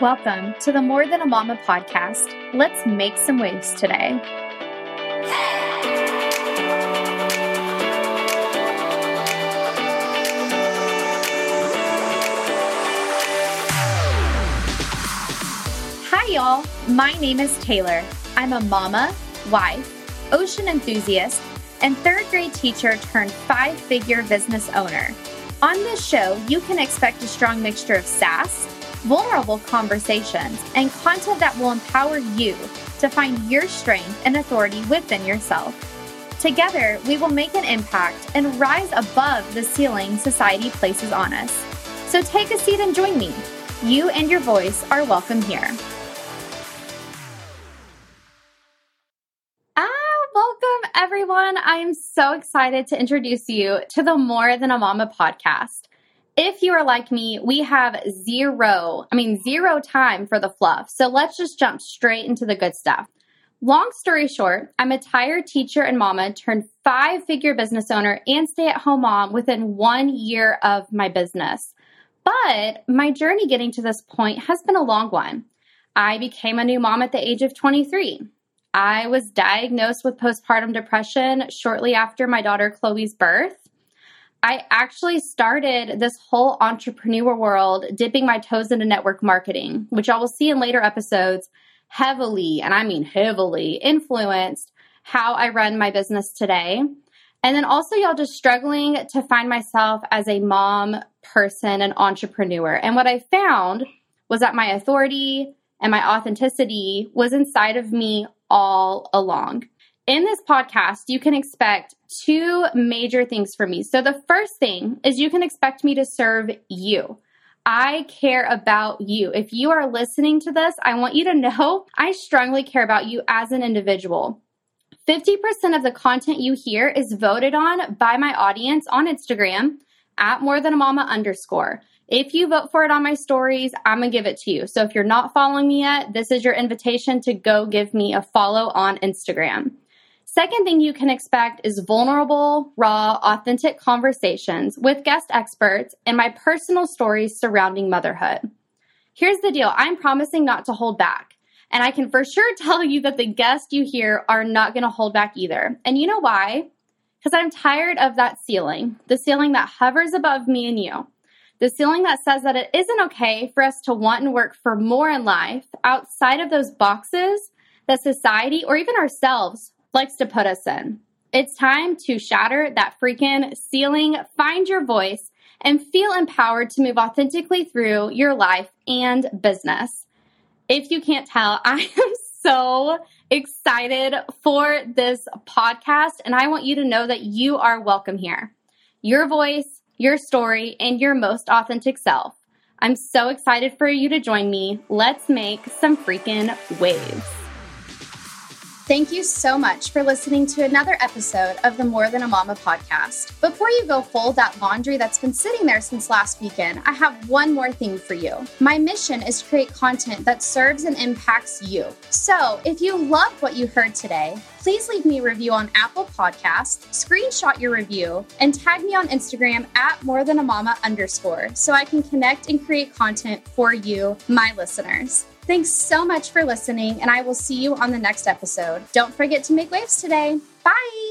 Welcome to the More Than a Mama podcast. Let's make some waves today. Hi, y'all. My name is Taylor. I'm a mama, wife, ocean enthusiast, and third grade teacher turned five figure business owner. On this show, you can expect a strong mixture of sass vulnerable conversations, and content that will empower you to find your strength and authority within yourself. Together, we will make an impact and rise above the ceiling society places on us. So take a seat and join me. You and your voice are welcome here. Ah, welcome everyone. I am so excited to introduce you to the More Than a Mama podcast. If you are like me, we have zero, I mean, zero time for the fluff. So let's just jump straight into the good stuff. Long story short, I'm a tired teacher and mama turned five figure business owner and stay at home mom within one year of my business. But my journey getting to this point has been a long one. I became a new mom at the age of 23. I was diagnosed with postpartum depression shortly after my daughter Chloe's birth. I actually started this whole entrepreneur world dipping my toes into network marketing, which I will see in later episodes, heavily, and I mean heavily, influenced how I run my business today. And then also, y'all just struggling to find myself as a mom, person, and entrepreneur. And what I found was that my authority and my authenticity was inside of me all along. In this podcast, you can expect two major things from me. So, the first thing is you can expect me to serve you. I care about you. If you are listening to this, I want you to know I strongly care about you as an individual. 50% of the content you hear is voted on by my audience on Instagram at more than a mama underscore. If you vote for it on my stories, I'm going to give it to you. So if you're not following me yet, this is your invitation to go give me a follow on Instagram. Second thing you can expect is vulnerable, raw, authentic conversations with guest experts and my personal stories surrounding motherhood. Here's the deal I'm promising not to hold back. And I can for sure tell you that the guests you hear are not going to hold back either. And you know why? Because I'm tired of that ceiling, the ceiling that hovers above me and you. The ceiling that says that it isn't okay for us to want and work for more in life outside of those boxes that society or even ourselves likes to put us in. It's time to shatter that freaking ceiling, find your voice, and feel empowered to move authentically through your life and business. If you can't tell, I am so excited for this podcast, and I want you to know that you are welcome here. Your voice, your story, and your most authentic self. I'm so excited for you to join me. Let's make some freaking waves. Thank you so much for listening to another episode of the More Than a Mama podcast. Before you go fold that laundry that's been sitting there since last weekend, I have one more thing for you. My mission is to create content that serves and impacts you. So if you loved what you heard today, please leave me a review on Apple Podcasts, screenshot your review, and tag me on Instagram at more than a mama underscore so I can connect and create content for you, my listeners. Thanks so much for listening, and I will see you on the next episode. Don't forget to make waves today. Bye.